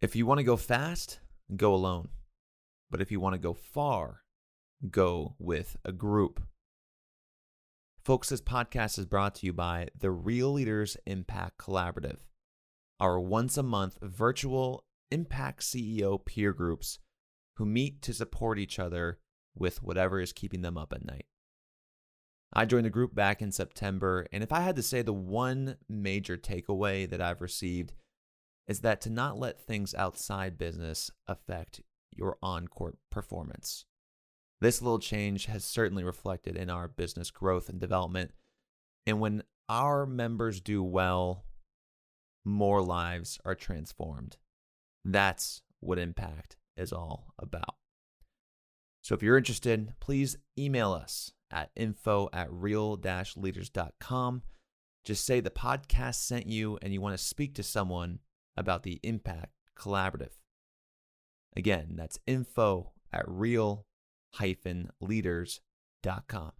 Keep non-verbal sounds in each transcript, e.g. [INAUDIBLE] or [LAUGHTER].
If you want to go fast, go alone. But if you want to go far, go with a group. Folks, this podcast is brought to you by the Real Leaders Impact Collaborative, our once a month virtual impact CEO peer groups who meet to support each other with whatever is keeping them up at night. I joined the group back in September, and if I had to say the one major takeaway that I've received is that to not let things outside business affect your on court performance. This little change has certainly reflected in our business growth and development. And when our members do well, more lives are transformed. That's what impact is all about. So if you're interested, please email us at info at real leaders.com. Just say the podcast sent you and you want to speak to someone about the Impact Collaborative. Again, that's info at real leaders.com.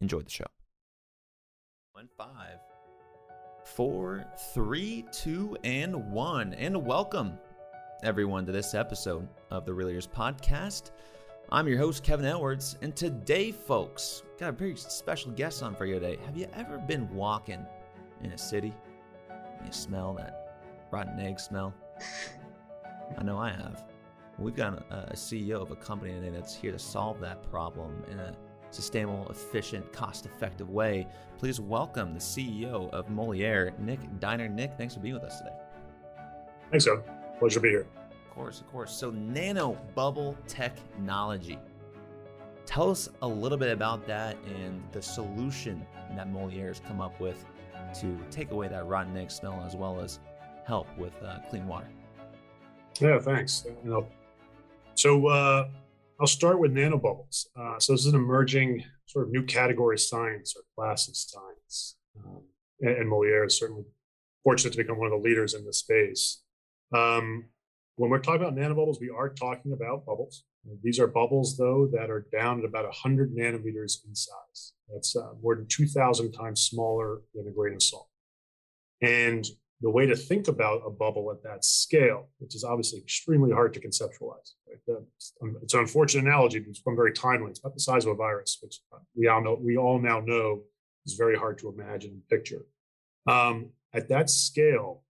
Enjoy the show. One, five, four, three, two, and one. And welcome everyone to this episode of the Real Leaders Podcast. I'm your host, Kevin Edwards, and today, folks, got a very special guest on for you today. Have you ever been walking in a city and you smell that rotten egg smell. I know I have. We've got a, a CEO of a company today that's here to solve that problem in a sustainable, efficient, cost effective way. Please welcome the CEO of Moleaer, Nick Dyner. Nick, thanks for being with us today. Thanks, John. Pleasure to be here. Of course, of course. So, nano bubble technology. Tell us a little bit about that and the solution that Moleaer has come up with to take away that rotten egg smell as well as help with uh, clean water. Yeah, thanks. So uh, I'll start with nanobubbles. Uh, so this is an emerging sort of new category of science or class of science, um, and, and Moleaer is certainly fortunate to become one of the leaders in this space. Um, when we're talking about nanobubbles, we are talking about bubbles. These are bubbles, though, that are down at about 100 nanometers in size. That's uh, more than 2,000 times smaller than a grain of salt. And the way to think about a bubble at that scale, which is obviously extremely hard to conceptualize. Right? Um, it's an unfortunate analogy, but it's become very timely. It's about the size of a virus, which we all know. We all now know is very hard to imagine and picture. Um, at that scale,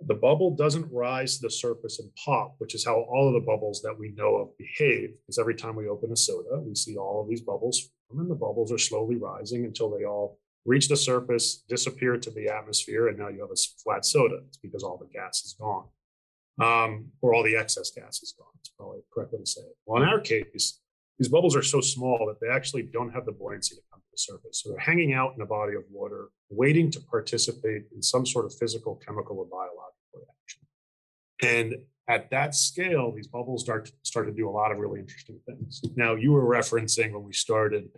the bubble doesn't rise to the surface and pop, which is how all of the bubbles that we know of behave. Because every time we open a soda, we see all of these bubbles, and the bubbles are slowly rising until they all reach the surface, disappear to the atmosphere, and now you have a flat soda. It's because all the gas is gone, um, or all the excess gas is gone. It's probably correctly to say it. Well, in our case, these bubbles are so small that they actually don't have the buoyancy to come to the surface. So they're hanging out in a body of water, waiting to participate in some sort of physical, chemical, or biological reaction. And at that scale, these bubbles start start to do a lot of really interesting things. Now, you were referencing when we started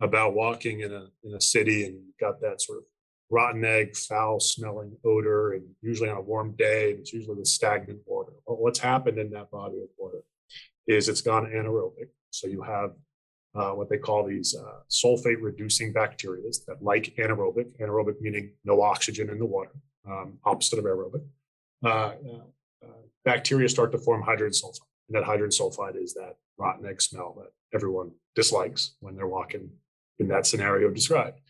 about walking in a in a city and got that sort of rotten egg, foul smelling odor, and usually on a warm day, it's usually with stagnant water. What's happened in that body of water is it's gone anaerobic. So you have uh, what they call these uh, sulfate reducing bacteria that like anaerobic, anaerobic meaning no oxygen in the water, um, opposite of aerobic. Uh, uh, uh, bacteria start to form hydrogen sulfide. And that hydrogen sulfide is that rotten egg smell that everyone dislikes when they're walking in that scenario described.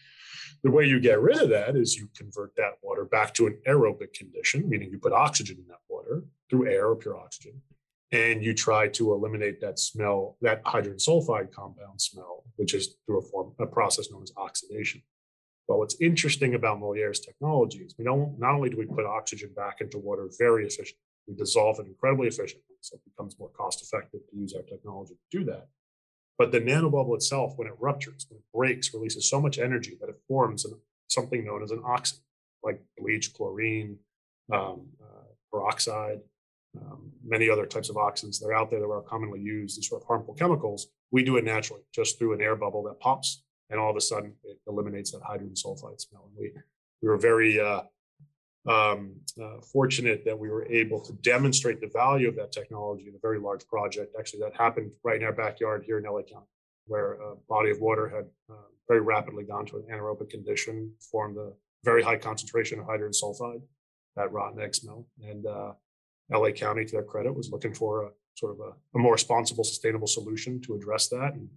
The way you get rid of that is you convert that water back to an aerobic condition, meaning you put oxygen in that water through air or pure oxygen, and you try to eliminate that smell, that hydrogen sulfide compound smell, which is through a form, a process known as oxidation. But what's interesting about Moleaer's technology is we don't not only do we put oxygen back into water very efficiently, we dissolve it incredibly efficiently, so it becomes more cost effective to use our technology to do that. But the nanobubble itself, when it ruptures, when it breaks, releases so much energy that it forms an, something known as an oxide, like bleach, chlorine, um, uh, peroxide, um, many other types of oxidants that are out there that are commonly used as sort of harmful chemicals. We do it naturally, just through an air bubble that pops, and all of a sudden it eliminates that hydrogen sulfide smell. And we we were very uh, um, uh, fortunate that we were able to demonstrate the value of that technology in a very large project. Actually, that happened right in our backyard here in LA County, where a body of water had uh, very rapidly gone to an anaerobic condition, formed a very high concentration of hydrogen sulfide, that rotten egg smell. And uh, LA County, to their credit, was looking for a sort of a, a, more responsible, sustainable solution to address that. And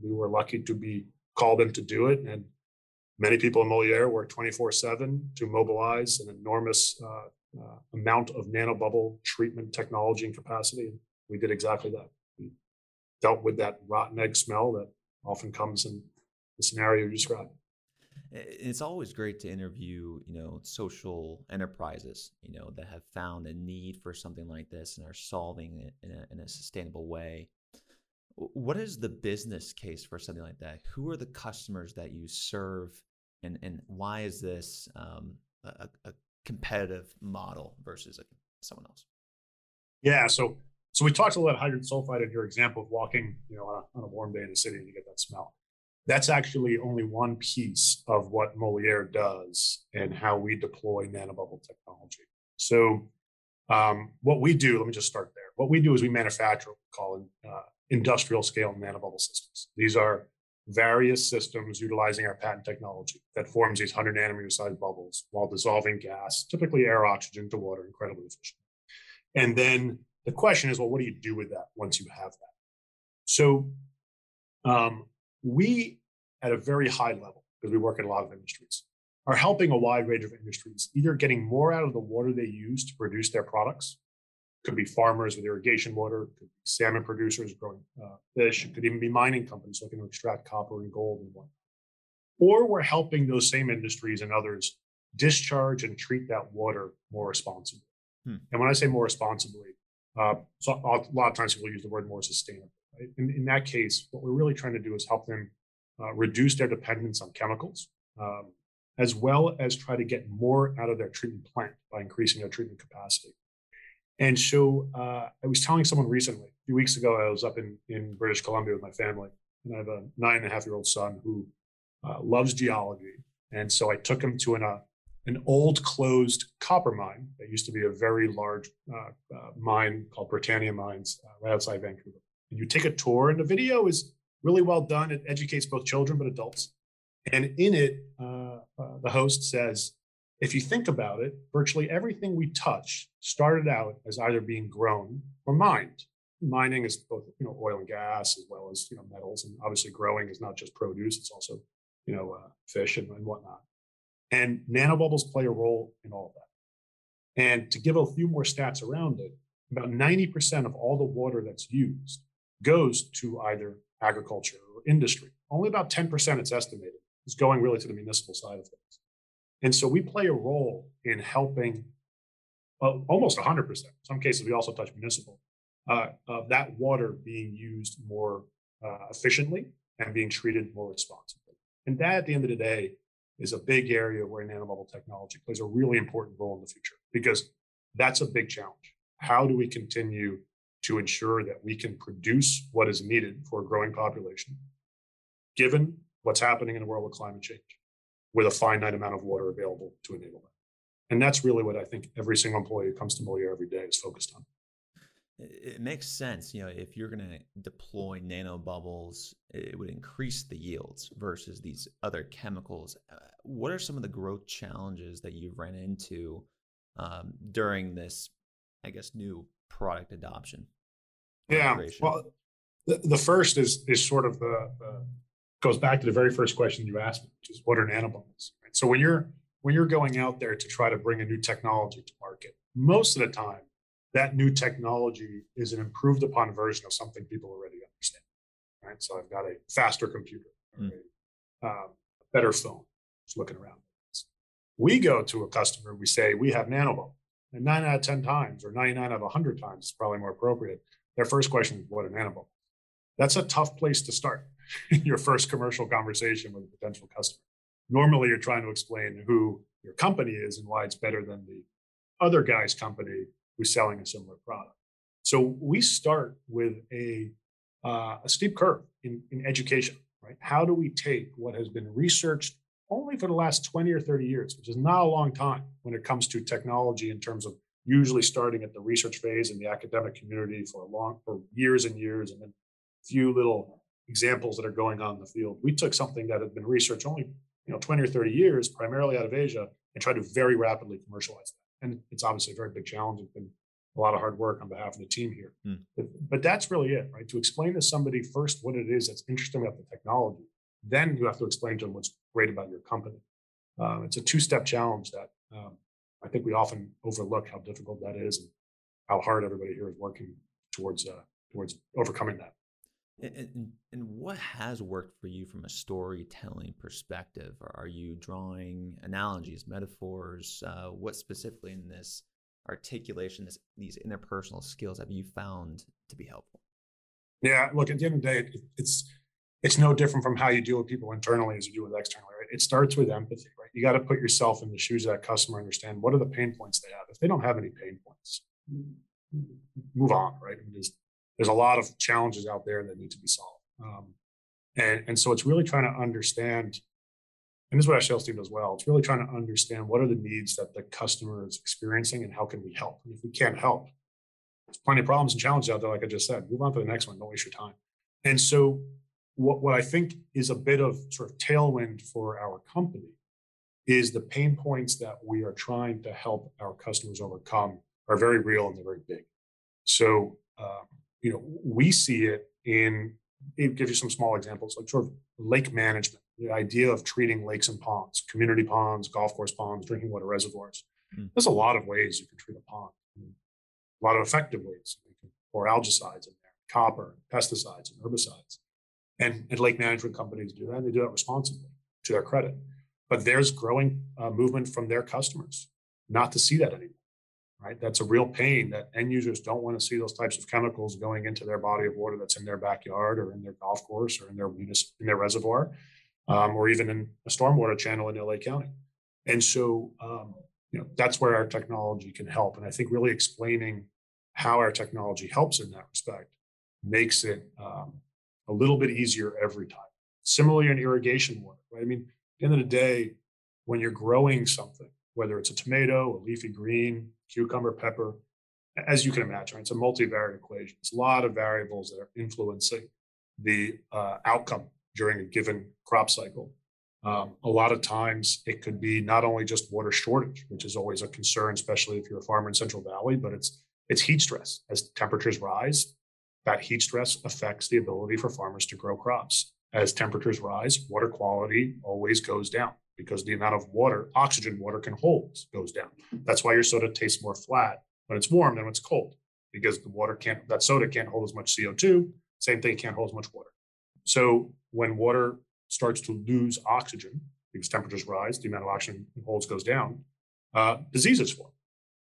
we were lucky to be called in to do it. And many people in Moleaer work 24 7 to mobilize an enormous uh, uh, amount of nanobubble treatment technology and capacity. And we did exactly that. We dealt with that rotten egg smell that often comes in the scenario you described it's always great to interview you know social enterprises you know that have found a need for something like this and are solving it in a, in a sustainable way what is the business case for something like that who are the customers that you serve and and why is this um, a, a, competitive model versus a, someone else yeah so so we talked a lot about hydrogen sulfide in your example of walking you know on a, on a warm day in the city and you get that smell that's actually only one piece of what Moleaer does and how we deploy nanobubble technology. So, um, what we do, let me just start there. What we do is we manufacture what we call uh, industrial scale nanobubble systems. These are various systems utilizing our patent technology that forms these 100 nanometer sized bubbles while dissolving gas, typically air oxygen to water, incredibly efficient. And then the question is, well, what do you do with that once you have that? So, um, we, at a very high level, because we work in a lot of industries, are helping a wide range of industries, either getting more out of the water they use to produce their products. Could be farmers with irrigation water, could be salmon producers growing uh, fish, it could even be mining companies looking to extract copper and gold and whatnot. Or we're helping those same industries and others discharge and treat that water more responsibly. Hmm. And when I say more responsibly, uh, so a lot of times people use the word more sustainable. Right? In, in that case, what we're really trying to do is help them uh, reduce their dependence on chemicals, um, as well as try to get more out of their treatment plant by increasing their treatment capacity. And so uh, I was telling someone recently, a few weeks ago, I was up in, in British Columbia with my family, and I have a nine and a half year old son who uh, loves geology. And so I took him to an, uh, an old closed copper mine that used to be a very large uh, uh, mine called Britannia Mines uh, right outside Vancouver and you take a tour, and the video is really well done. It educates both children but adults. And in it, the host says, if you think about it, virtually everything we touch started out as either being grown or mined. Mining is both, you know, oil and gas as well as you know metals, and obviously growing is not just produce; it's also, you know, uh, fish and, and whatnot. And nanobubbles play a role in all of that. And to give a few more stats around it, about 90% of all the water that's used goes to either agriculture or industry. Only about 10% it's estimated is going really to the municipal side of things. And so we play a role in helping uh, almost 100%. In some cases, we also touch municipal, uh, of that water being used more uh, efficiently and being treated more responsibly. And that, at the end of the day, is a big area where nanobubble technology plays a really important role in the future because that's a big challenge. How do we continue to ensure that we can produce what is needed for a growing population, given what's happening in the world with climate change, with a finite amount of water available to enable that. And that's really what I think every single employee who comes to Moleaer every day is focused on. It makes sense. You know, if you're going to deploy nanobubbles, it would increase the yields versus these other chemicals. Uh, what are some of the growth challenges that you've ran into um, during this, I guess, new product adoption? Yeah. Well, the, the first is is sort of the, the, goes back to the very first question you asked me, which is what are nanobubbles? Right? So when you're when you're going out there to try to bring a new technology to market, most of the time that new technology is an improved upon version of something people already understand. Right. So I've got a faster computer, mm. a, um, a better phone. Just looking around. We go to a customer, we say we have nanobubble. And nine out of 10 times, or 99 out of 100 times, is probably more appropriate their first question is what an animal. That's a tough place to start [LAUGHS] your first commercial conversation with a potential customer. Normally, you're trying to explain who your company is and why it's better than the other guy's company who's selling a similar product. So we start with a, uh, a steep curve in, in education, right? How do we take what has been researched only for the last 20 or 30 years, which is not a long time when it comes to technology in terms of usually starting at the research phase in the academic community for a long for years and years and then a few little examples that are going on in the field. We took something that had been researched only you know 20 or 30 years, primarily out of Asia, and tried to very rapidly commercialize that. And it's obviously a very big challenge. It's been a lot of hard work on behalf of the team here. Hmm. But, but that's really it, right? To explain to somebody first what it is that's interesting about the technology, then you have to explain to them what's great about your company. Uh, it's a two-step challenge that um, I think we often overlook how difficult that is and how hard everybody here is working towards uh, towards overcoming that. And, and, what has worked for you from a storytelling perspective? Are you drawing analogies, metaphors? Uh, what specifically in this articulation, this, these interpersonal skills have you found to be helpful? Yeah, look, at the end of the day, it, it's it's no different from how you deal with people internally as you do with externally. Right? It starts with empathy, right? You got to put yourself in the shoes of that customer, and understand what are the pain points they have. If they don't have any pain points, move on, right? There's, there's a lot of challenges out there that need to be solved. Um, and, and so it's really trying to understand, and this is what our sales team does well. It's really trying to understand what are the needs that the customer is experiencing and how can we help? And if we can't help, there's plenty of problems and challenges out there, like I just said. Move on to the next one. Don't waste your time. And so what, what I think is a bit of sort of tailwind for our company is the pain points that we are trying to help our customers overcome are very real and they're very big. So, um, you know, we see it in, it gives you some small examples, like sort of lake management, the idea of treating lakes and ponds, community ponds, golf course ponds, drinking water reservoirs. Mm. There's a lot of ways you can treat a pond, a lot of effective ways. You can pour algicides in there, copper, pesticides, and herbicides. And, and lake management companies do that, and they do that responsibly to their credit. But there's growing uh, movement from their customers not to see that anymore. Right? That's a real pain that end users don't want to see those types of chemicals going into their body of water that's in their backyard or in their golf course or in their in their reservoir, um, or even in a stormwater channel in LA County. And so, um, you know, that's where our technology can help. And I think really explaining how our technology helps in that respect makes it um, a little bit easier every time. Similarly, in irrigation water, right? I mean, at the end of the day, when you're growing something, whether it's a tomato, a leafy green, cucumber, pepper, as you can imagine, it's a multivariate equation. It's a lot of variables that are influencing the uh, outcome during a given crop cycle. Um, a lot of times it could be not only just water shortage, which is always a concern, especially if you're a farmer in Central Valley, but it's it's heat stress. As temperatures rise, that heat stress affects the ability for farmers to grow crops. As temperatures rise, water quality always goes down because the amount of water, oxygen water can hold, goes down. That's why your soda tastes more flat when it's warm than when it's cold, because the water can't, that soda can't hold as much CO2. Same thing it can't hold as much water. So when water starts to lose oxygen because temperatures rise, the amount of oxygen it holds goes down, uh, diseases form.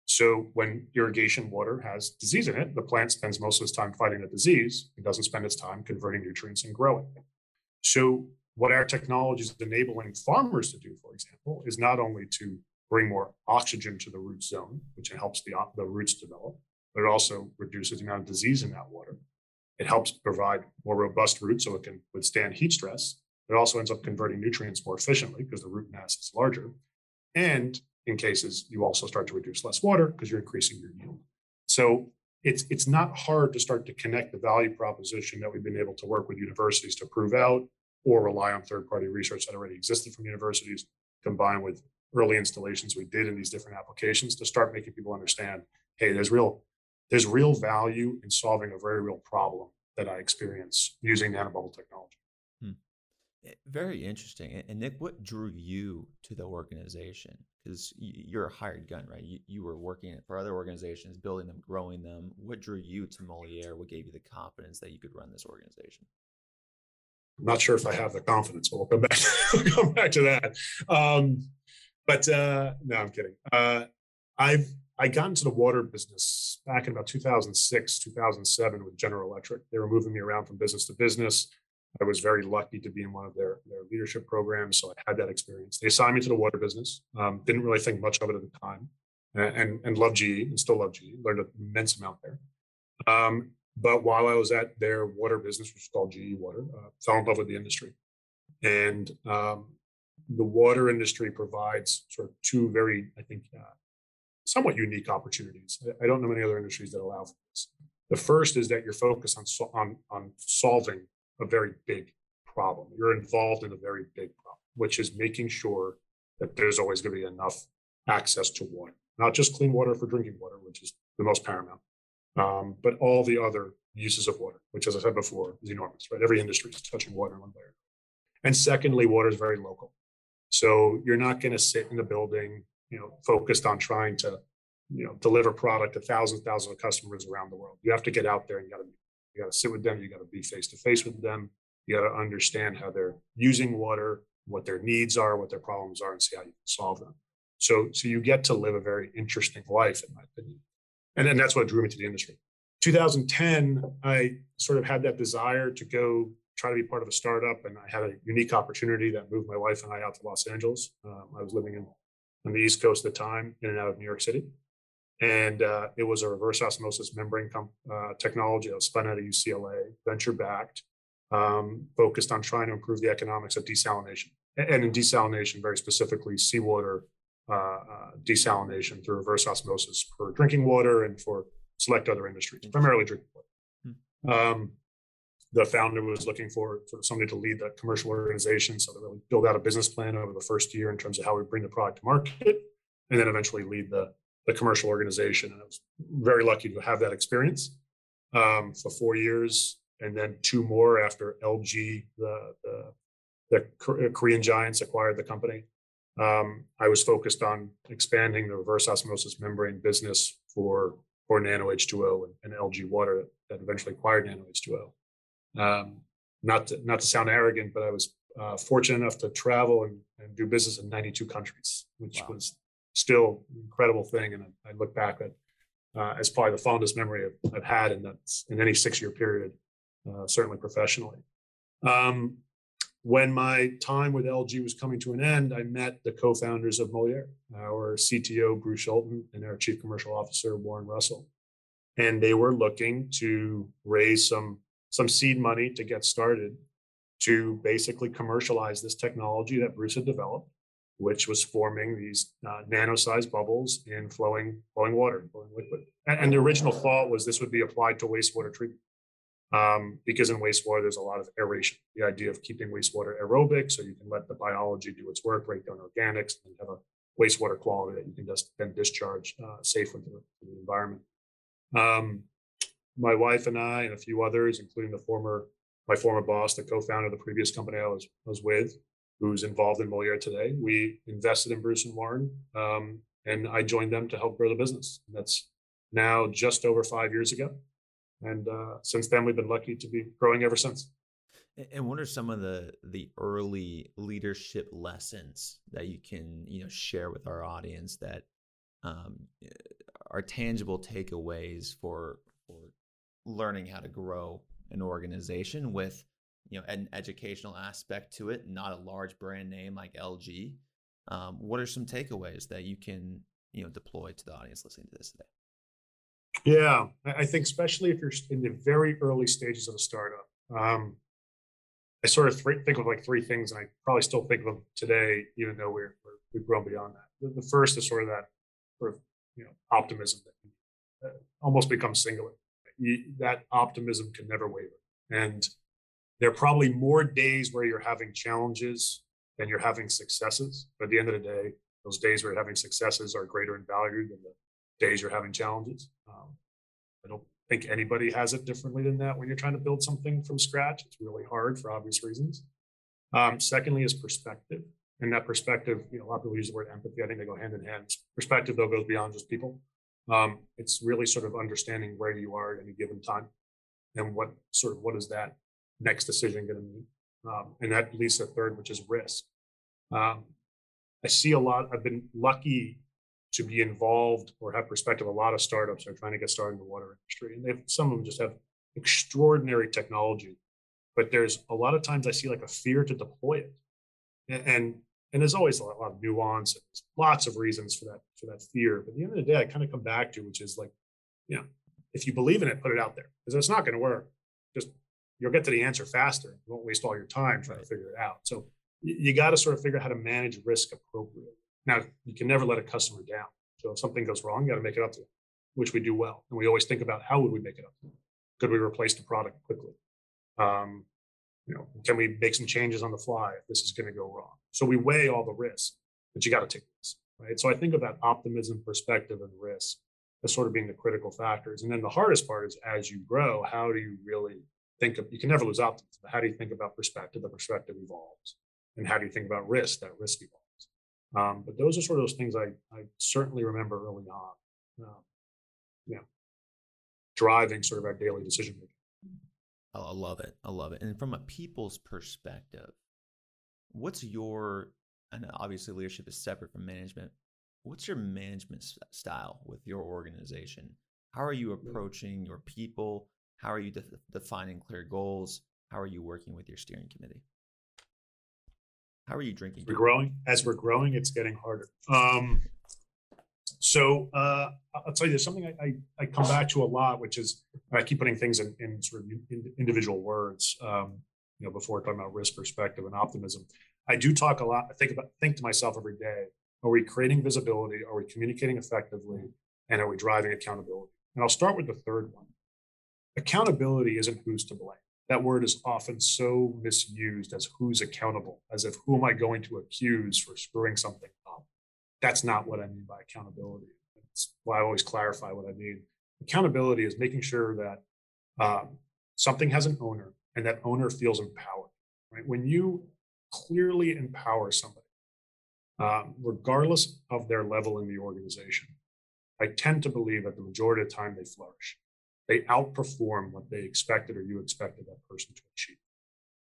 So when irrigation water has disease in it, the plant spends most of its time fighting the disease and doesn't spend its time converting nutrients and growing. So what our technology is enabling farmers to do, for example, is not only to bring more oxygen to the root zone, which helps the, the roots develop, but it also reduces the amount of disease in that water. It helps provide more robust roots so it can withstand heat stress. It also ends up converting nutrients more efficiently because the root mass is larger. And in cases, you also start to reduce less water because you're increasing your yield. So it's it's not hard to start to connect the value proposition that we've been able to work with universities to prove out or rely on third-party research that already existed from universities combined with early installations we did in these different applications to start making people understand hey there's real there's real value in solving a very real problem that i experience using nanobubble technology Eh, very interesting. And Nick, what drew you to the organization? Because you're a hired gun, right? You, you were working for other organizations, building them, growing them. What drew you to Moleaer? What gave you the confidence that you could run this organization? I'm not sure if I have the confidence, but we'll come back. [LAUGHS] we'll come back to that. Um, but uh, no, I'm kidding. Uh, I've I got into the water business back in about 2006, 2007 with General Electric. They were moving me around from business to business. I was very lucky to be in one of their, their leadership programs. So I had that experience. They assigned me to the water business. Um, didn't really think much of it at the time. and and love GE and still love GE. Learned an immense amount there. Um, but while I was at their water business, which is called GE Water, uh, fell in love with the industry. And um, the water industry provides sort of two very, I think, uh, somewhat unique opportunities. I don't know many other industries that allow for this. The first is that you're focused on on on solving a very big problem. You're involved in a very big problem, which is making sure that there's always going to be enough access to water, not just clean water for drinking water, which is the most paramount, um, but all the other uses of water, which, as I said before, is enormous. Right, every industry is touching water in one way. And secondly, water is very local, so you're not going to sit in a building, you know, focused on trying to, you know, deliver product to thousands, thousands of customers around the world. You have to get out there and you got to, you got to sit with them. You got to be face to face with them. You got to understand how they're using water, what their needs are, what their problems are, and see how you can solve them. So, so you get to live a very interesting life, in my opinion. And then that's what drew me to the industry. 2010, I sort of had that desire to go try to be part of a startup, and I had a unique opportunity that moved my wife and I out to Los Angeles. Um, I was living in on the East Coast at the time, in and out of New York City, and uh, it was a reverse osmosis membrane com- uh, technology that was spun out of UCLA, venture backed, um, focused on trying to improve the economics of desalination, and in desalination very specifically seawater desalination through reverse osmosis for drinking water and for select other industries, primarily drinking water. Hmm. Um, the founder was looking for sort of somebody to lead the commercial organization, so to really build out a business plan over the first year in terms of how we bring the product to market, and then eventually lead the the commercial organization. And I was very lucky to have that experience um, for four years, and then two more after LG, the the, the Korean giants, acquired the company um, I was focused on expanding the reverse osmosis membrane business for for Nano H2O and, and LG Water that eventually acquired Nano H2O. Um, not to, not to sound arrogant, but I was uh, fortunate enough to travel and, and, do business in 92 countries, which wow. was still an incredible thing. And I, I look back at uh, as probably the fondest memory I've, I've had in that in any six year period, uh, certainly professionally. Um, when my time with LG was coming to an end, I met the co-founders of Moleaer, our CTO Bruce Scholten and our Chief Commercial Officer Warren Russell, and they were looking to raise some some seed money to get started to basically commercialize this technology that Bruce had developed, which was forming these uh, nano-sized bubbles in flowing flowing water, flowing liquid. And, and the original thought was this would be applied to wastewater treatment um, because in wastewater there's a lot of aeration. The idea of keeping wastewater aerobic, so you can let the biology do its work, break down organics, and have a wastewater quality that you can just then discharge uh, safely to the, environment. Um, my wife and I and a few others, including the former my former boss, the co-founder of the previous company I was was with, who's involved in Moleaer today, we invested in Bruce and Warren, um, and I joined them to help grow the business. That's now just over five years ago and uh, since then we've been lucky to be growing ever since. And what are some of the the early leadership lessons that you can you know share with our audience that um, are tangible takeaways for for learning how to grow an organization with you know an educational aspect to it not a large brand name like lg um, what are some takeaways that you can you know deploy to the audience listening to this today yeah, I think especially if you're in the very early stages of a startup, um, I sort of th- think of like three things, and I probably still think of them today, even though we're, we have grown beyond that. The, the, first is sort of that sort of you know optimism that uh, almost becomes singular. You, that optimism can never waver, and there are probably more days where you're having challenges than you're having successes. But at the end of the day, those days where you're having successes are greater in value than the days you're having challenges. Um, I don't think anybody has it differently than that when you're trying to build something from scratch. It's really hard for obvious reasons. Um, secondly, is perspective. And that perspective, you know, a lot of people use the word empathy. I think they go hand in hand. Perspective, though, goes beyond just people. Um, it's really sort of understanding where you are at any given time and what sort of what is that next decision going to mean. Um, and that leads to third, which is risk. Um, I see a lot. I've been lucky to be involved or have perspective. A lot of startups are trying to get started in the water industry, and they've, some of them just have extraordinary technology, but there's a lot of times I see like a fear to deploy it. And and there's always a lot, a lot of nuance and lots of reasons for that for that fear. But at the end of the day, I kind of come back to which is like, you know, if you believe in it, put it out there because it's not going to work. Just you'll get to the answer faster. You won't waste all your time trying right. to figure it out. So you got to sort of figure out how to manage risk appropriately. Now you can never let a customer down. So if something goes wrong, you got to make it up to them, which we do well. And we always think about how would we make it up? Could we replace the product quickly? Um, you know, can we make some changes on the fly if this is going to go wrong? So we weigh all the risks, but you got to take risks, right? So I think about optimism, perspective, and risk as sort of being the critical factors. And then the hardest part is as you grow, how do you really think of, you can never lose optimism, how do you think about perspective? The perspective evolves. And how do you think about risk? That risk evolves. Um, but those are sort of those things I, I certainly remember early on. Um, yeah, driving sort of our daily decision making. Oh, I love it. I love it. And from a people's perspective, what's your, and obviously leadership is separate from management. What's your management style with your organization? How are you approaching your people? How are you de- defining clear goals? How are you working with your steering committee? How are you drinking? We're growing. As we're growing, it's getting harder. Um, so uh, I'll tell you, there's something I, I, I, come back to a lot, which is I keep putting things in, in sort of individual words. Um, you know, before talking about risk, perspective, and optimism, I do talk a lot. I think about think to myself every day: Are we creating visibility? Are we communicating effectively? And are we driving accountability? And I'll start with the third one. Accountability isn't who's to blame. That word is often so misused as who's accountable, as if who am I going to accuse for screwing something up? That's not what I mean by accountability. That's why I always clarify what I mean. Accountability is making sure that um, something has an owner and that owner feels empowered. Right? When you clearly empower somebody, um, regardless of their level in the organization, I tend to believe that the majority of the time they flourish. They outperform what they expected or you expected that person to achieve.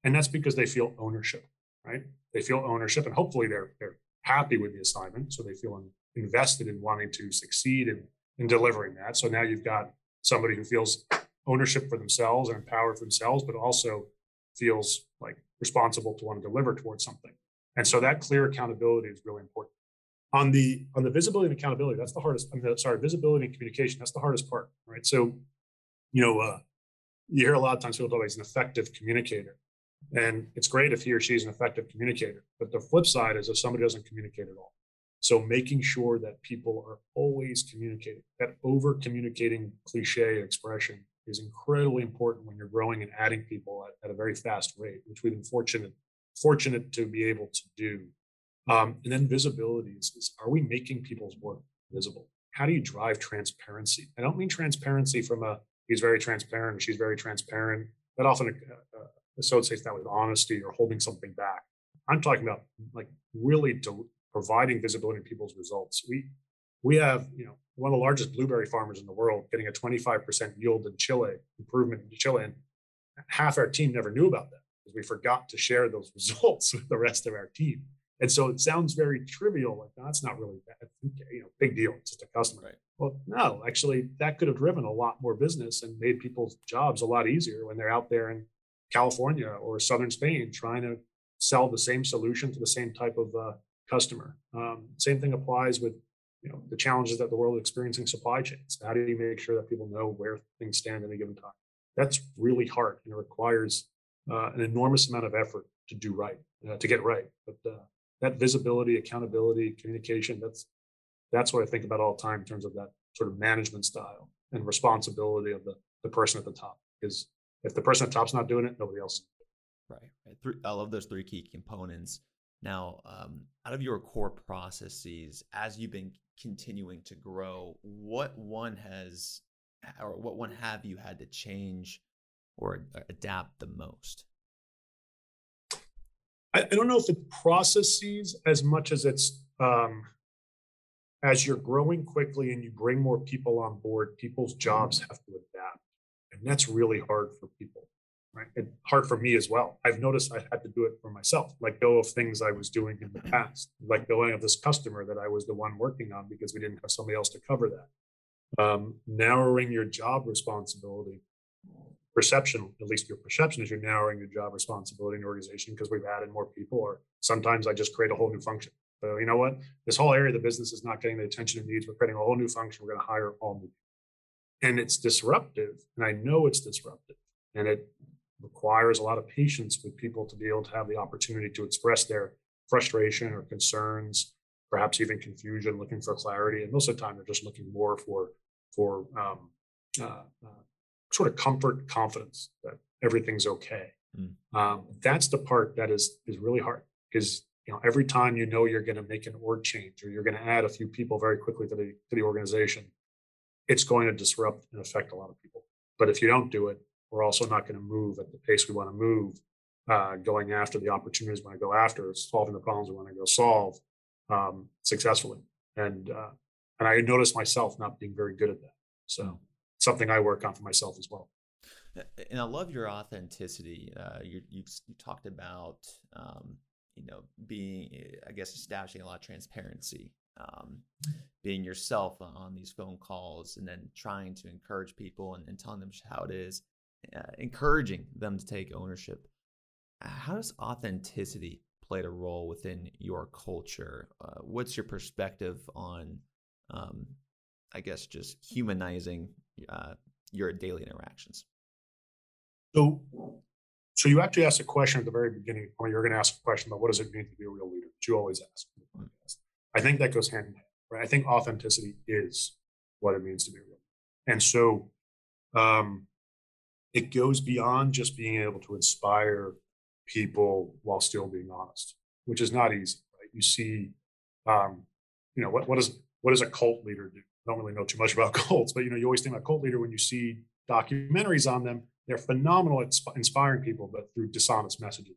And that's because they feel ownership, right? They feel ownership and hopefully they're, they're happy with the assignment. So they feel invested in wanting to succeed in, in delivering that. So now you've got somebody who feels ownership for themselves and empowered for themselves, but also feels like responsible to want to deliver towards something. And so that clear accountability is really important. On the on the visibility and accountability, that's the hardest. I mean, sorry, visibility and communication. That's the hardest part, right? So, you know, uh, you hear a lot of times people talk about he's an effective communicator, and it's great if he or she's an effective communicator. But the flip side is if somebody doesn't communicate at all. So making sure that people are always communicating, that over communicating cliche expression is incredibly important when you're growing and adding people at, at a very fast rate, which we've been fortunate fortunate to be able to do. Um, and then visibility is, is are we making people's work visible? How do you drive transparency? I don't mean transparency from a he's very transparent she's very transparent. That often uh, uh, associates that with honesty or holding something back. I'm talking about like really providing visibility in people's results. We we have you know one of the largest blueberry farmers in the world getting a 25% yield in Chile improvement in Chile, and half our team never knew about that because we forgot to share those [LAUGHS] results with the rest of our team. And so it sounds very trivial, like that's not really bad, you know, big deal. It's just a customer. Right. Well, no, actually, that could have driven a lot more business and made people's jobs a lot easier when they're out there in California or southern Spain trying to sell the same solution to the same type of uh, customer. Um, same thing applies with you know the challenges that the world is experiencing supply chains. How do you make sure that people know where things stand at a given time? That's really hard and it requires uh, an enormous amount of effort to do right, uh, to get right. But uh, that visibility, accountability, communication, that's that's what I think about all the time in terms of that sort of management style and responsibility of the, the person at the top. Because if the person at the top's not doing it, nobody else. Right. right. Three, I love those three key components. Now, um, out of your core processes, as you've been continuing to grow, what one has, or what one have you had to change or adapt the most? I, I don't know if it's processes as much as it's um, as you're growing quickly and you bring more people on board, people's jobs have to adapt. And that's really hard for people, right? And hard for me as well. I've noticed I had to do it for myself, let go of things I was doing in the past, let go of this customer that I was the one working on because we didn't have somebody else to cover that. Um, narrowing your job responsibility perception, at least your perception is you're narrowing your job responsibility in the organization because we've added more people, or sometimes I just create a whole new function. So you know what? This whole area of the business is not getting the attention it needs. We're creating a whole new function. We're going to hire all new people. And it's disruptive. And I know it's disruptive. And it requires a lot of patience with people to be able to have the opportunity to express their frustration or concerns, perhaps even confusion, looking for clarity. And most of the time, they're just looking more for for um, uh, uh, sort of comfort, confidence that everything's okay. Mm. Um, that's the part that is is really hard because you know every time you know you're going to make an org change or you're going to add a few people very quickly to the to the organization, it's going to disrupt and affect a lot of people. But if you don't do it, we're also not going to move at the pace we want to move, uh, going after the opportunities we want to go after, solving the problems we want to go solve um, successfully. And uh, and I noticed myself not being very good at that. So something I work on for myself as well. And I love your authenticity. Uh, you, you, you talked about um, you know being I guess establishing a lot of transparency, um, being yourself on these phone calls, and then trying to encourage people and, and telling them how it is, uh, encouraging them to take ownership. How does authenticity play a role within your culture? Uh, what's your perspective on um, I guess just humanizing uh, your daily interactions. So, so you actually asked a question at the very beginning. Or you're going to ask a question about what does it mean to be a real leader, which you always ask. I think that goes hand in hand. Right? I think authenticity is what it means to be real, and so um, it goes beyond just being able to inspire people while still being honest, which is not easy. Right? You see, um, you know, what what does what does a cult leader do? I don't really know too much about [LAUGHS] cults, but you know, you always think about cult leader when you see documentaries on them. They're phenomenal at inspiring people, but through dishonest messages,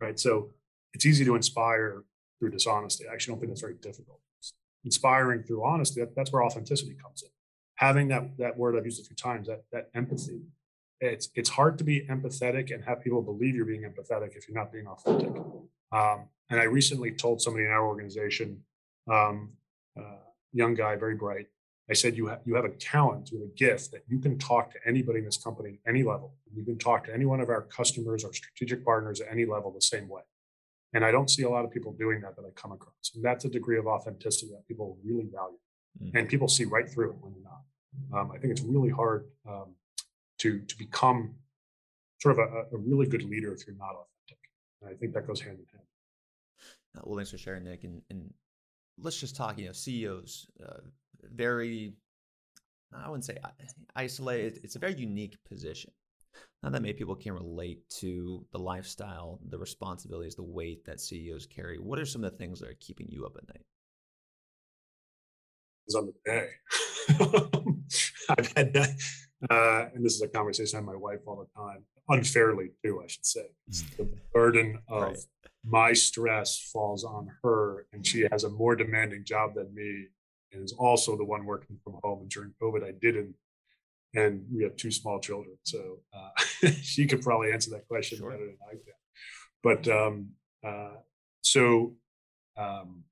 right? So it's easy to inspire through dishonesty. I actually don't think that's very difficult. Inspiring through honesty, that, that's where authenticity comes in. Having that that word I've used a few times, that that empathy. It's it's hard to be empathetic and have people believe you're being empathetic if you're not being authentic. Um, and I recently told somebody in our organization, um, uh, young guy, very bright. I said, you, ha- you have a talent, you have a gift that you can talk to anybody in this company at any level. You can talk to any one of our customers or strategic partners at any level the same way. And I don't see a lot of people doing that that I come across. And that's a degree of authenticity that people really value. Mm-hmm. And people see right through it when you're not. Um, I think it's really hard um, to, to become sort of a, a, really good leader if you're not authentic. And I think that goes hand in hand. Uh, well, thanks for sharing, Nick. And, and let's just talk, you know, CEOs, uh, very, I wouldn't say isolated. It's a very unique position. Not that many people can relate to the lifestyle, the responsibilities, the weight that CEOs carry. What are some of the things that are keeping you up at night? Is on the day. [LAUGHS] I've had that, uh, and this is a conversation I have my wife all the time, unfairly too, I should say. It's the burden of right my stress falls on her and she has a more demanding job than me and is also the one working from home and during covid i didn't and we have two small children so uh, [LAUGHS] she could probably answer that question sure. better than i can but um, uh, so um,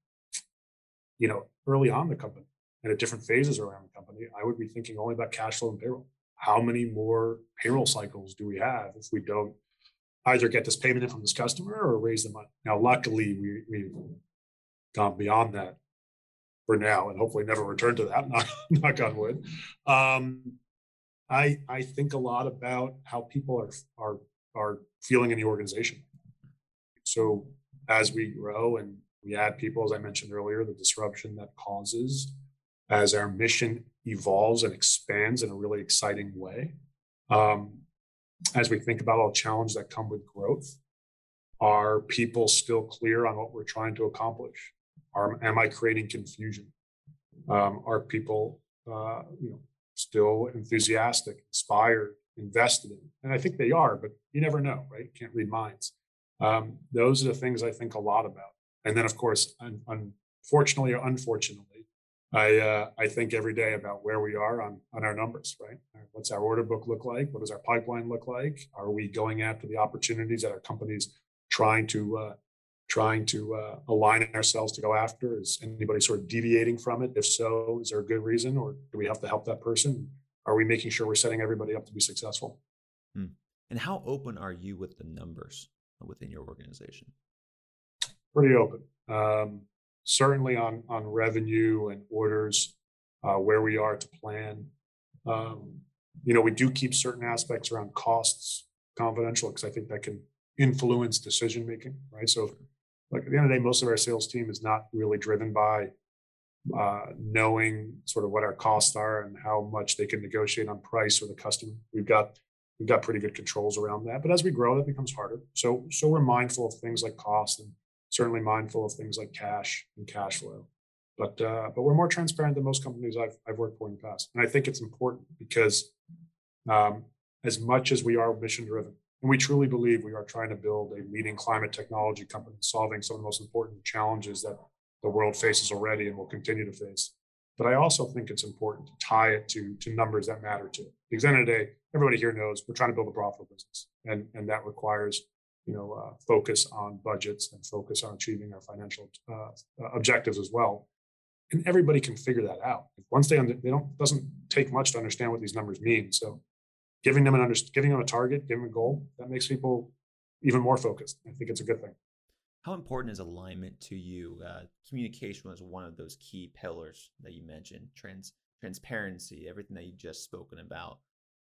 you know early on the company and at different phases around the company i would be thinking only about cash flow and payroll how many more payroll cycles do we have if we don't either get this payment in from this customer or raise the money. Now, luckily, we, we've gone beyond that for now and hopefully never return to that, [LAUGHS] knock, knock on wood. Um, I, I think a lot about how people are, are, are feeling in the organization. So as we grow and we add people, as I mentioned earlier, the disruption that causes as our mission evolves and expands in a really exciting way. Um, as we think about all challenges that come with growth, are people still clear on what we're trying to accomplish? Are, am I creating confusion? Um, are people, uh, you know, still enthusiastic, inspired, invested in? And I think they are, but you never know, right? You can't read minds. Um, those are the things I think a lot about. And then, of course, un- unfortunately or unfortunately, I uh, I think every day about where we are on on our numbers, right? What's our order book look like? What does our pipeline look like? Are we going after the opportunities that our companies trying to uh, trying to uh, align ourselves to go after? Is anybody sort of deviating from it? If so, is there a good reason, or do we have to help that person? are we making sure we're setting everybody up to be successful? Hmm. And how open are you with the numbers within your organization? Pretty open. Um, certainly on on revenue and orders, uh, where we are to plan. Um, you know, we do keep certain aspects around costs confidential because I think that can influence decision making, right? So, like at the end of the day, most of our sales team is not really driven by uh, knowing sort of what our costs are and how much they can negotiate on price with the customer. We've got we've got pretty good controls around that. But as we grow, that becomes harder. So so we're mindful of things like cost and certainly mindful of things like cash and cash flow. But uh, but we're more transparent than most companies I've I've worked for in the past, and I think it's important because um, as much as we are mission driven, and we truly believe we are trying to build a leading climate technology company solving some of the most important challenges that the world faces already and will continue to face. But I also think it's important to tie it to, to numbers that matter to it. Because at the end of the day, everybody here knows we're trying to build a profitable business. And, and that requires, you know, uh, focus on budgets and focus on achieving our financial uh, objectives as well. And everybody can figure that out. Once they, under, they don't, doesn't take much to understand what these numbers mean. So giving them an under, giving them a target, giving them a goal, that makes people even more focused. I think it's a good thing. How important is alignment to you? Uh, communication was one of those key pillars that you mentioned. Trans transparency, everything that you just spoken about.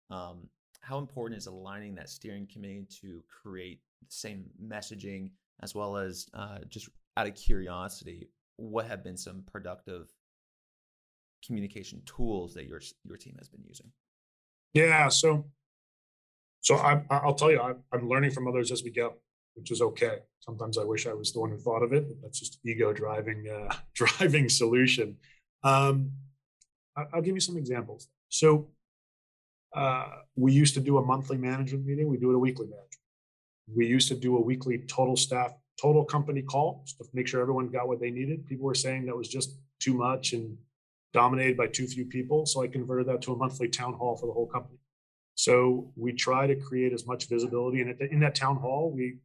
Um, how important is aligning that steering committee to create same messaging, as well as uh, just out of curiosity, what have been some productive communication tools that your your team has been using? Yeah, so so I, I'll tell you, I'm, I'm learning from others as we go which is okay. Sometimes I wish I was the one who thought of it, but that's just ego driving uh, [LAUGHS] driving solution. Um, I'll give you some examples. So uh, we used to do a monthly management meeting. We do it a weekly management. We used to do a weekly total staff, total company call to make sure everyone got what they needed. People were saying that was just too much and dominated by too few people. So I converted that to a monthly town hall for the whole company. So we try to create as much visibility. And in that town hall, we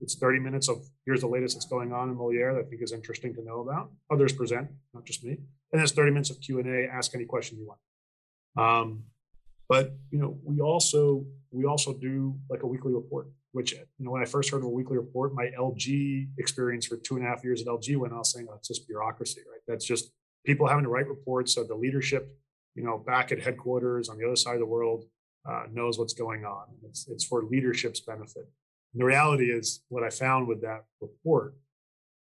it's 30 minutes of here's the latest that's going on in Moleaer that I think is interesting to know about. Others present, not just me. And it's 30 minutes of Q&A, ask any question you want. Um, but you know, we also we also do like a weekly report, which you know, when I first heard of a weekly report, my LG experience for two and a half years at LG when I was saying, oh, it's just bureaucracy, right? That's just people having to write reports so the leadership, you know, back at headquarters on the other side of the world uh, knows what's going on. It's, it's for leadership's benefit. And the reality is, what I found with that report,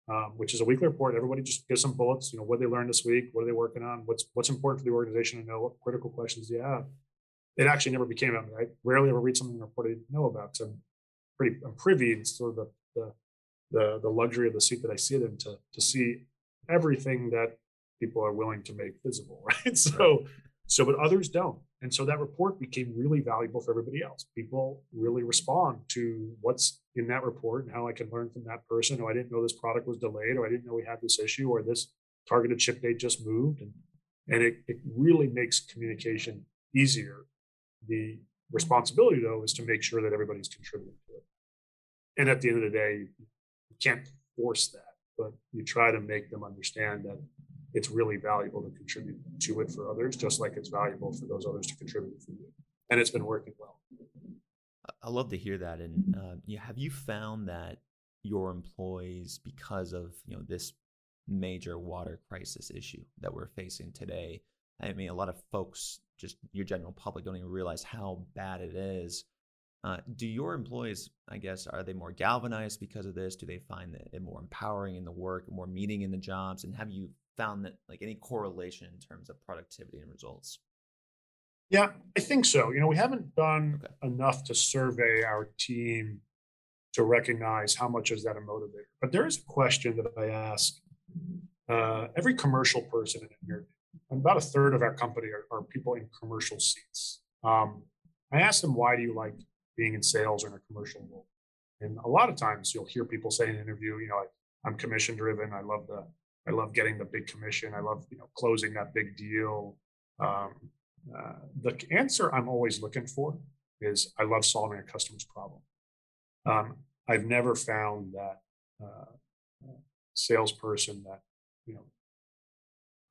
um, which is a weekly report, everybody just gives some bullets. You know, what they learned this week, what are they working on, what's what's important for the organization to know, what critical questions do you have. It actually never became me. I rarely ever read something in a report I didn't know about. I'm pretty I'm privy and sort of the, the the the luxury of the seat that I sit in to to see everything that people are willing to make visible, [LAUGHS] right? So so but others don't. And so that report became really valuable for everybody else. People really respond to what's in that report and how I can learn from that person. Oh, I didn't know this product was delayed, or I didn't know we had this issue, or this targeted ship date just moved. And, and it, it really makes communication easier. The responsibility, though, is to make sure that everybody's contributing to. And at the end of the day, you can't force that, but you try to make them understand that it's really valuable to contribute to it for others, just like it's valuable for those others to contribute for you. And it's been working well. I love to hear that. And uh, have you found that your employees, because of you know this major water crisis issue that we're facing today, I mean, a lot of folks, just your general public, don't even realize how bad it is. Uh, do your employees, I guess, are they more galvanized because of this? Do they find it more empowering in the work, more meaning in the jobs? And have you found that like any correlation in terms of productivity and results? Yeah, I think so. You know, we haven't done okay. enough to survey our team to recognize how much is that a motivator. But there is a question that I ask uh, every commercial person in here. About a third of our company are, are people in commercial seats. Um, I ask them, why do you like being in sales or in a commercial role? And a lot of times you'll hear people say in an interview, you know, I, I'm commission driven. I love the I love getting the big commission. I love you know closing that big deal. Um, uh, the answer I'm always looking for is I love solving a customer's problem. Um, I've never found that uh, salesperson that you know.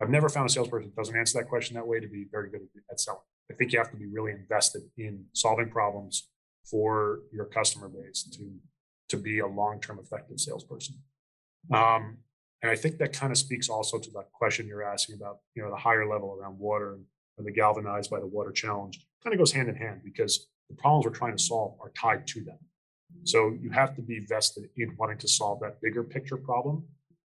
I've never found a salesperson that doesn't answer that question that way to be very good at selling. I think you have to be really invested in solving problems for your customer base to to be a long-term effective salesperson. Um, and I think that kind of speaks also to that question you're asking about, you know, the higher level around water and the galvanized by the water challenge. Kind of goes hand in hand because the problems we're trying to solve are tied to them. So you have to be vested in wanting to solve that bigger picture problem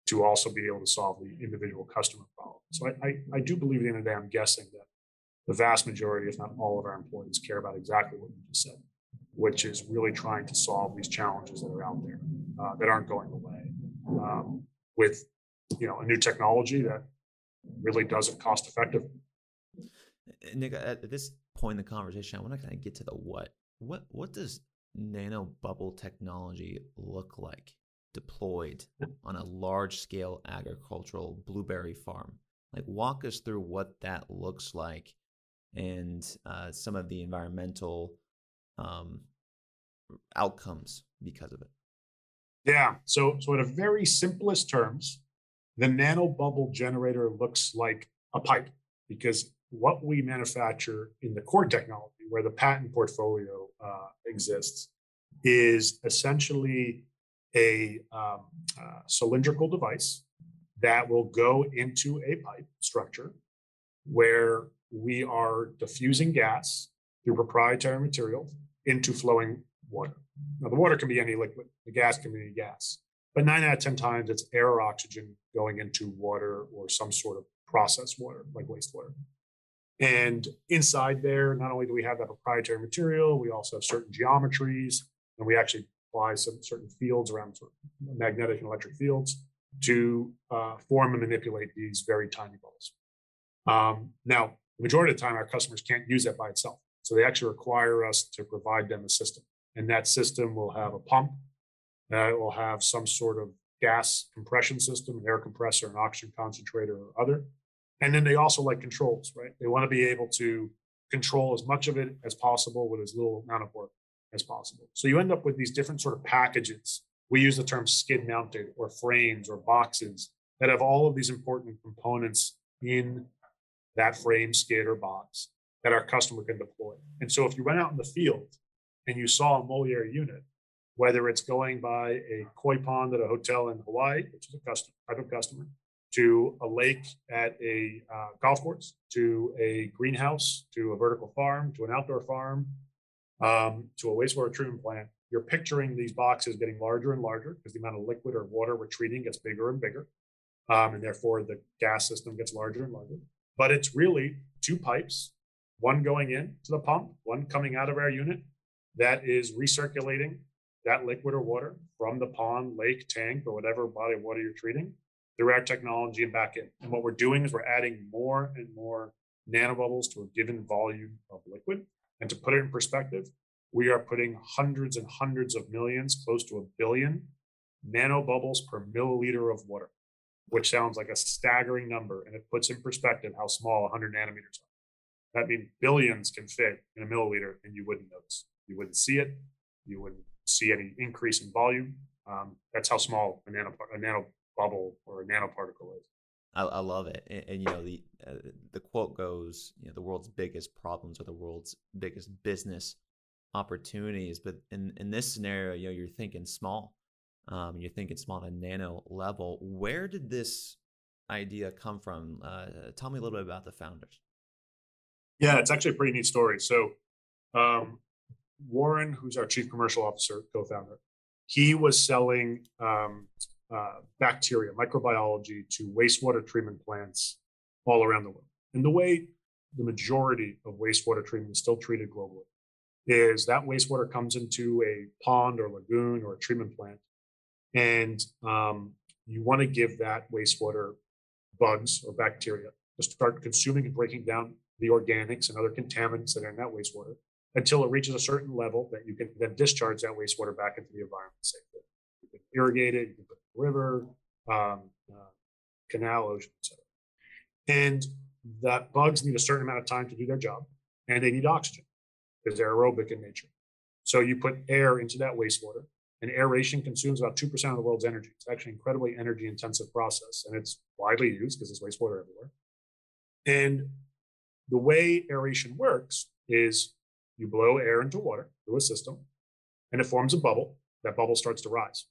to also be able to solve the individual customer problem. So I, I, I do believe at the end of the day, I'm guessing that the vast majority, if not all of our employees, care about exactly what you just said, which is really trying to solve these challenges that are out there uh, that aren't going away um, with you know a new technology that really does it cost effective. Nick, at this point in the conversation, I want to kind of get to the what. What what does nano bubble technology look like deployed on a large scale agricultural blueberry farm? Like, walk us through what that looks like and uh, some of the environmental um, outcomes because of it. Yeah. So, so in a very simplest terms, the nano bubble generator looks like a pipe because what we manufacture in the core technology, where the patent portfolio uh, exists, is essentially a um, uh, cylindrical device that will go into a pipe structure where we are diffusing gas through proprietary material into flowing water. Now, the water can be any liquid, the gas can be any gas, but nine out of 10 times it's air or oxygen going into water or some sort of processed water, like wastewater. And inside there, not only do we have that proprietary material, we also have certain geometries, and we actually apply some certain fields around sort of magnetic and electric fields to uh, form and manipulate these very tiny bubbles. Um, now, the majority of the time, our customers can't use that by itself. So they actually require us to provide them a system. And that system will have a pump, that will have some sort of gas compression system, an air compressor, an oxygen concentrator, or other. And then they also like controls, right? They want to be able to control as much of it as possible with as little amount of work as possible. So you end up with these different sort of packages. We use the term skid mounted or frames or boxes that have all of these important components in that frame, skid, or box that our customer can deploy. And so if you went out in the field and you saw a Moleaer unit, whether it's going by a koi pond at a hotel in Hawaii, which is a custom, type of customer, to a lake at a uh, golf course, to a greenhouse, to a vertical farm, to an outdoor farm, um, to a wastewater treatment plant, you're picturing these boxes getting larger and larger because the amount of liquid or water we're treating gets bigger and bigger. Um, and therefore, the gas system gets larger and larger. But it's really two pipes, one going in to the pump, one coming out of our unit that is recirculating that liquid or water from the pond, lake, tank, or whatever body of water you're treating through our technology and back in. And what we're doing is we're adding more and more nanobubbles to a given volume of liquid. And to put it in perspective, we are putting hundreds and hundreds of millions, close to a billion nanobubbles per milliliter of water which sounds like a staggering number, and it puts in perspective how small 100 nanometers are. That means billions can fit in a milliliter, and you wouldn't notice. You wouldn't see it. You wouldn't see any increase in volume. Um, that's how small a nano a nano bubble or a nanoparticle is. I, I love it, and, and, you know the uh, the quote goes, you know, the world's biggest problems are the world's biggest business opportunities. But in in this scenario, you know, you're thinking small um, you're thinking small at a nano level. Where did this idea come from? Uh, tell me a little bit about the founders. Yeah, it's actually a pretty neat story. So, um, Warren, who's our chief commercial officer, co-founder, he was selling um, uh, bacteria, microbiology to wastewater treatment plants all around the world. And the way the majority of wastewater treatment is still treated globally is that wastewater comes into a pond or lagoon or a treatment plant and um, you want to give that wastewater bugs or bacteria to start consuming and breaking down the organics and other contaminants that are in that wastewater until it reaches a certain level that you can then discharge that wastewater back into the environment safely. You can irrigate it, you can put it in the river, um, uh, canal, ocean, etc. And that bugs need a certain amount of time to do their job, and they need oxygen because they're aerobic in nature. So you put air into that wastewater, and aeration consumes about 2% of the world's energy. It's actually an incredibly energy intensive process and it's widely used because there's wastewater everywhere. And the way aeration works is you blow air into water through a system and it forms a bubble. That bubble starts to rise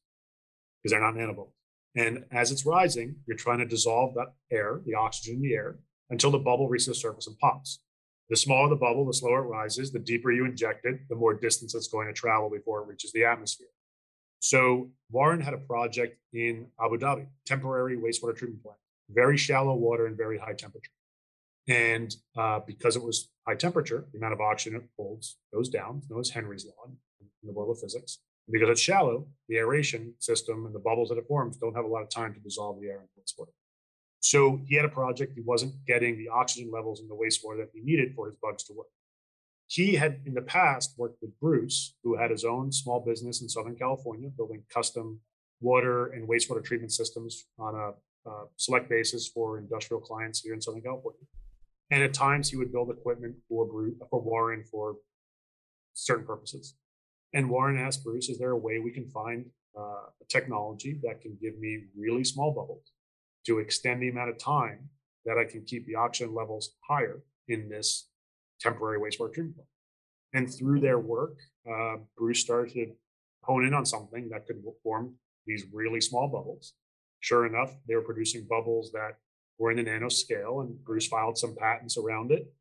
because they're not nanobubbles. And as it's rising, you're trying to dissolve that air, the oxygen in the air, until the bubble reaches the surface and pops. The smaller the bubble, the slower it rises. The deeper you inject it, the more distance it's going to travel before it reaches the atmosphere. So Warren had a project in Abu Dhabi, temporary wastewater treatment plant, very shallow water and very high temperature. And uh, because it was high temperature, the amount of oxygen it holds goes down, known as Henry's law in the world of physics. And because it's shallow, the aeration system and the bubbles that it forms don't have a lot of time to dissolve the air in wastewater. So he had a project. He wasn't getting the oxygen levels in the wastewater that he needed for his bugs to work. He had in the past worked with Bruce, who had his own small business in Southern California, building custom water and wastewater treatment systems on a uh, select basis for industrial clients here in Southern California. And at times he would build equipment for Bruce, for Warren for certain purposes. And Warren asked Bruce, "Is there a way we can find uh, a technology that can give me really small bubbles to extend the amount of time that I can keep the oxygen levels higher in this temporary wastewater treatment plant?" And through their work, uh, Bruce started to hone in on something that could form these really small bubbles. Sure enough, they were producing bubbles that were in the nano scale, and Bruce filed some patents around it.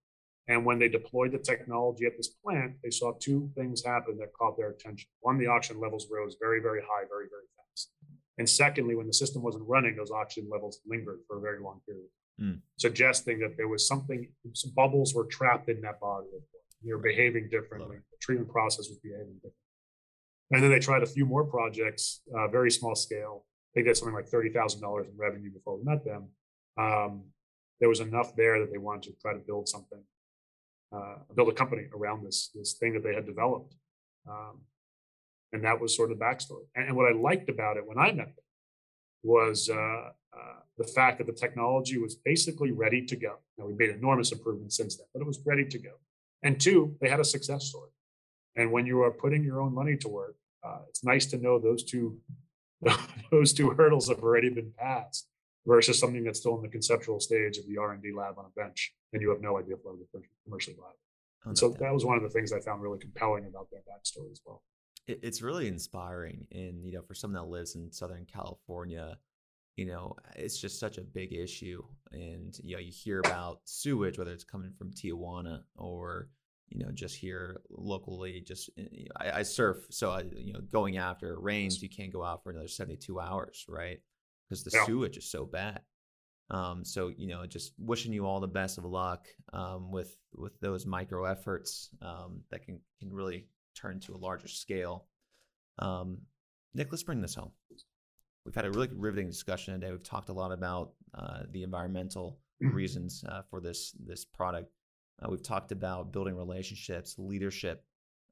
And when they deployed the technology at this plant, they saw two things happen that caught their attention. One, the oxygen levels rose very, very high, very, very fast. And secondly, when the system wasn't running, those oxygen levels lingered for a very long period, mm. suggesting that there was something, some bubbles were trapped in that body. They were behaving differently. The treatment process was behaving differently. And then they tried a few more projects, uh, very small scale. They did something like $30,000 in revenue before we met them um, there was enough there that they wanted to try to build something, uh, build a company around this this thing that they had developed, um, and that was sort of the backstory. And, and, what I liked about it when I met them was uh, uh, the fact that the technology was basically ready to go. Now we made enormous improvements since then, but it was ready to go. And two, they had a success story. And when you are putting your own money to work, uh, it's nice to know those two [LAUGHS] those two hurdles have already been passed versus something that's still in the conceptual stage of the R&D lab on a bench and you have no idea if it'll be commercially viable. And so that was one of the things I found really compelling about that backstory as well. It's really inspiring. And, you know, for someone that lives in Southern California, you know, it's just such a big issue. And, you know, you hear about sewage, whether it's coming from Tijuana or, you know, just here locally, just eh, I, I surf. So, I, you know, going after it rains, you can't go out for another 72 hours, right? Because the yeah. sewage is so bad. Um, so you know, just wishing you all the best of luck um, with with those micro efforts um, that can can really turn to a larger scale. Um, Nick, let's bring this home. We've had a really riveting discussion today. We've talked a lot about uh, the environmental mm-hmm. reasons uh, for this this product. Uh, we've talked about building relationships, leadership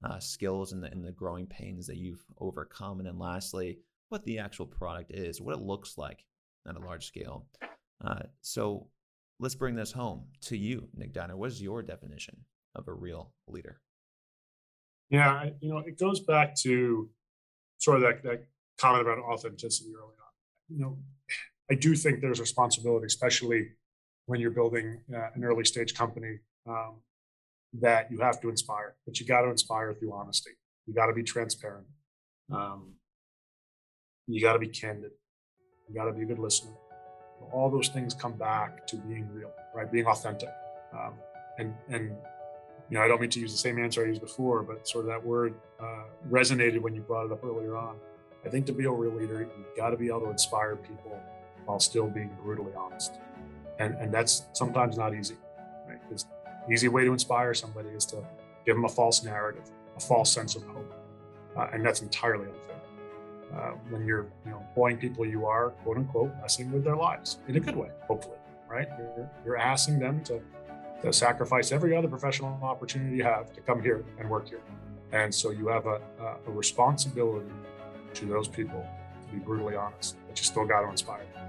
uh, skills, and the, and the growing pains that you've overcome. And then lastly, what the actual product is, what it looks like at a large scale. Uh, so let's bring this home to you, Nick Dyner. What is your definition of a real leader? Yeah, you know, it goes back to sort of that, that comment about authenticity early on. You know, I do think there's responsibility, especially when you're building uh, an early stage company, um, that you have to inspire. But you got to inspire through honesty. You got to be transparent. Um, you got to be candid. You got to be a good listener. All those things come back to being real, right? Being authentic. Um, and and you know, I don't mean to use the same answer I used before, but sort of that word uh, resonated when you brought it up earlier on. I think to be a real leader, you've got to be able to inspire people while still being brutally honest. And and that's sometimes not easy. Right? Because easy way to inspire somebody is to give them a false narrative, a false sense of hope, uh, and that's entirely unfair uh, when you're you know employing people you are quote unquote messing with their lives in a good way hopefully right you're, you're asking them to, to sacrifice every other professional opportunity you have to come here and work here and so you have a, a responsibility to those people to be brutally honest but you still got to inspire them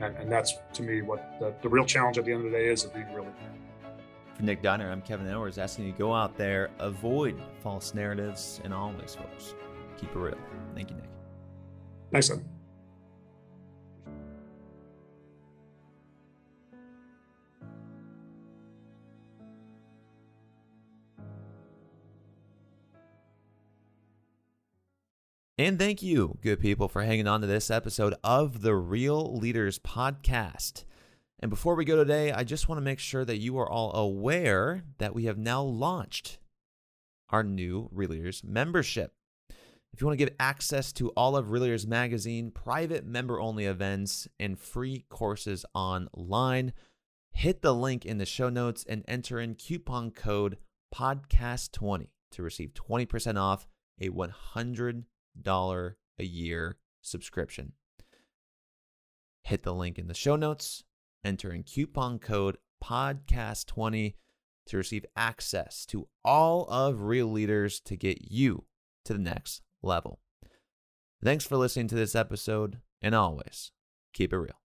and, and that's to me what the, the real challenge at the end of the day is of being really for Nick Dyner, I'm Kevin Edwards asking you to go out there, avoid false narratives, and always, folks, keep it real. Thank you, Nick. Thanks, one. And thank you, good people, for hanging on to this episode of the Real Leaders Podcast. And before we go today, I just want to make sure that you are all aware that we have now launched our new Real Leaders membership. If you want to get access to all of Real Leaders Magazine, private member only events, and free courses online, hit the link in the show notes and enter in coupon code podcast20 to receive 20% off a $100 a year subscription. Hit the link in the show notes, enter in coupon code podcast20 to receive access to all of Real Leaders to get you to the next level. Thanks for listening to this episode, and always keep it real.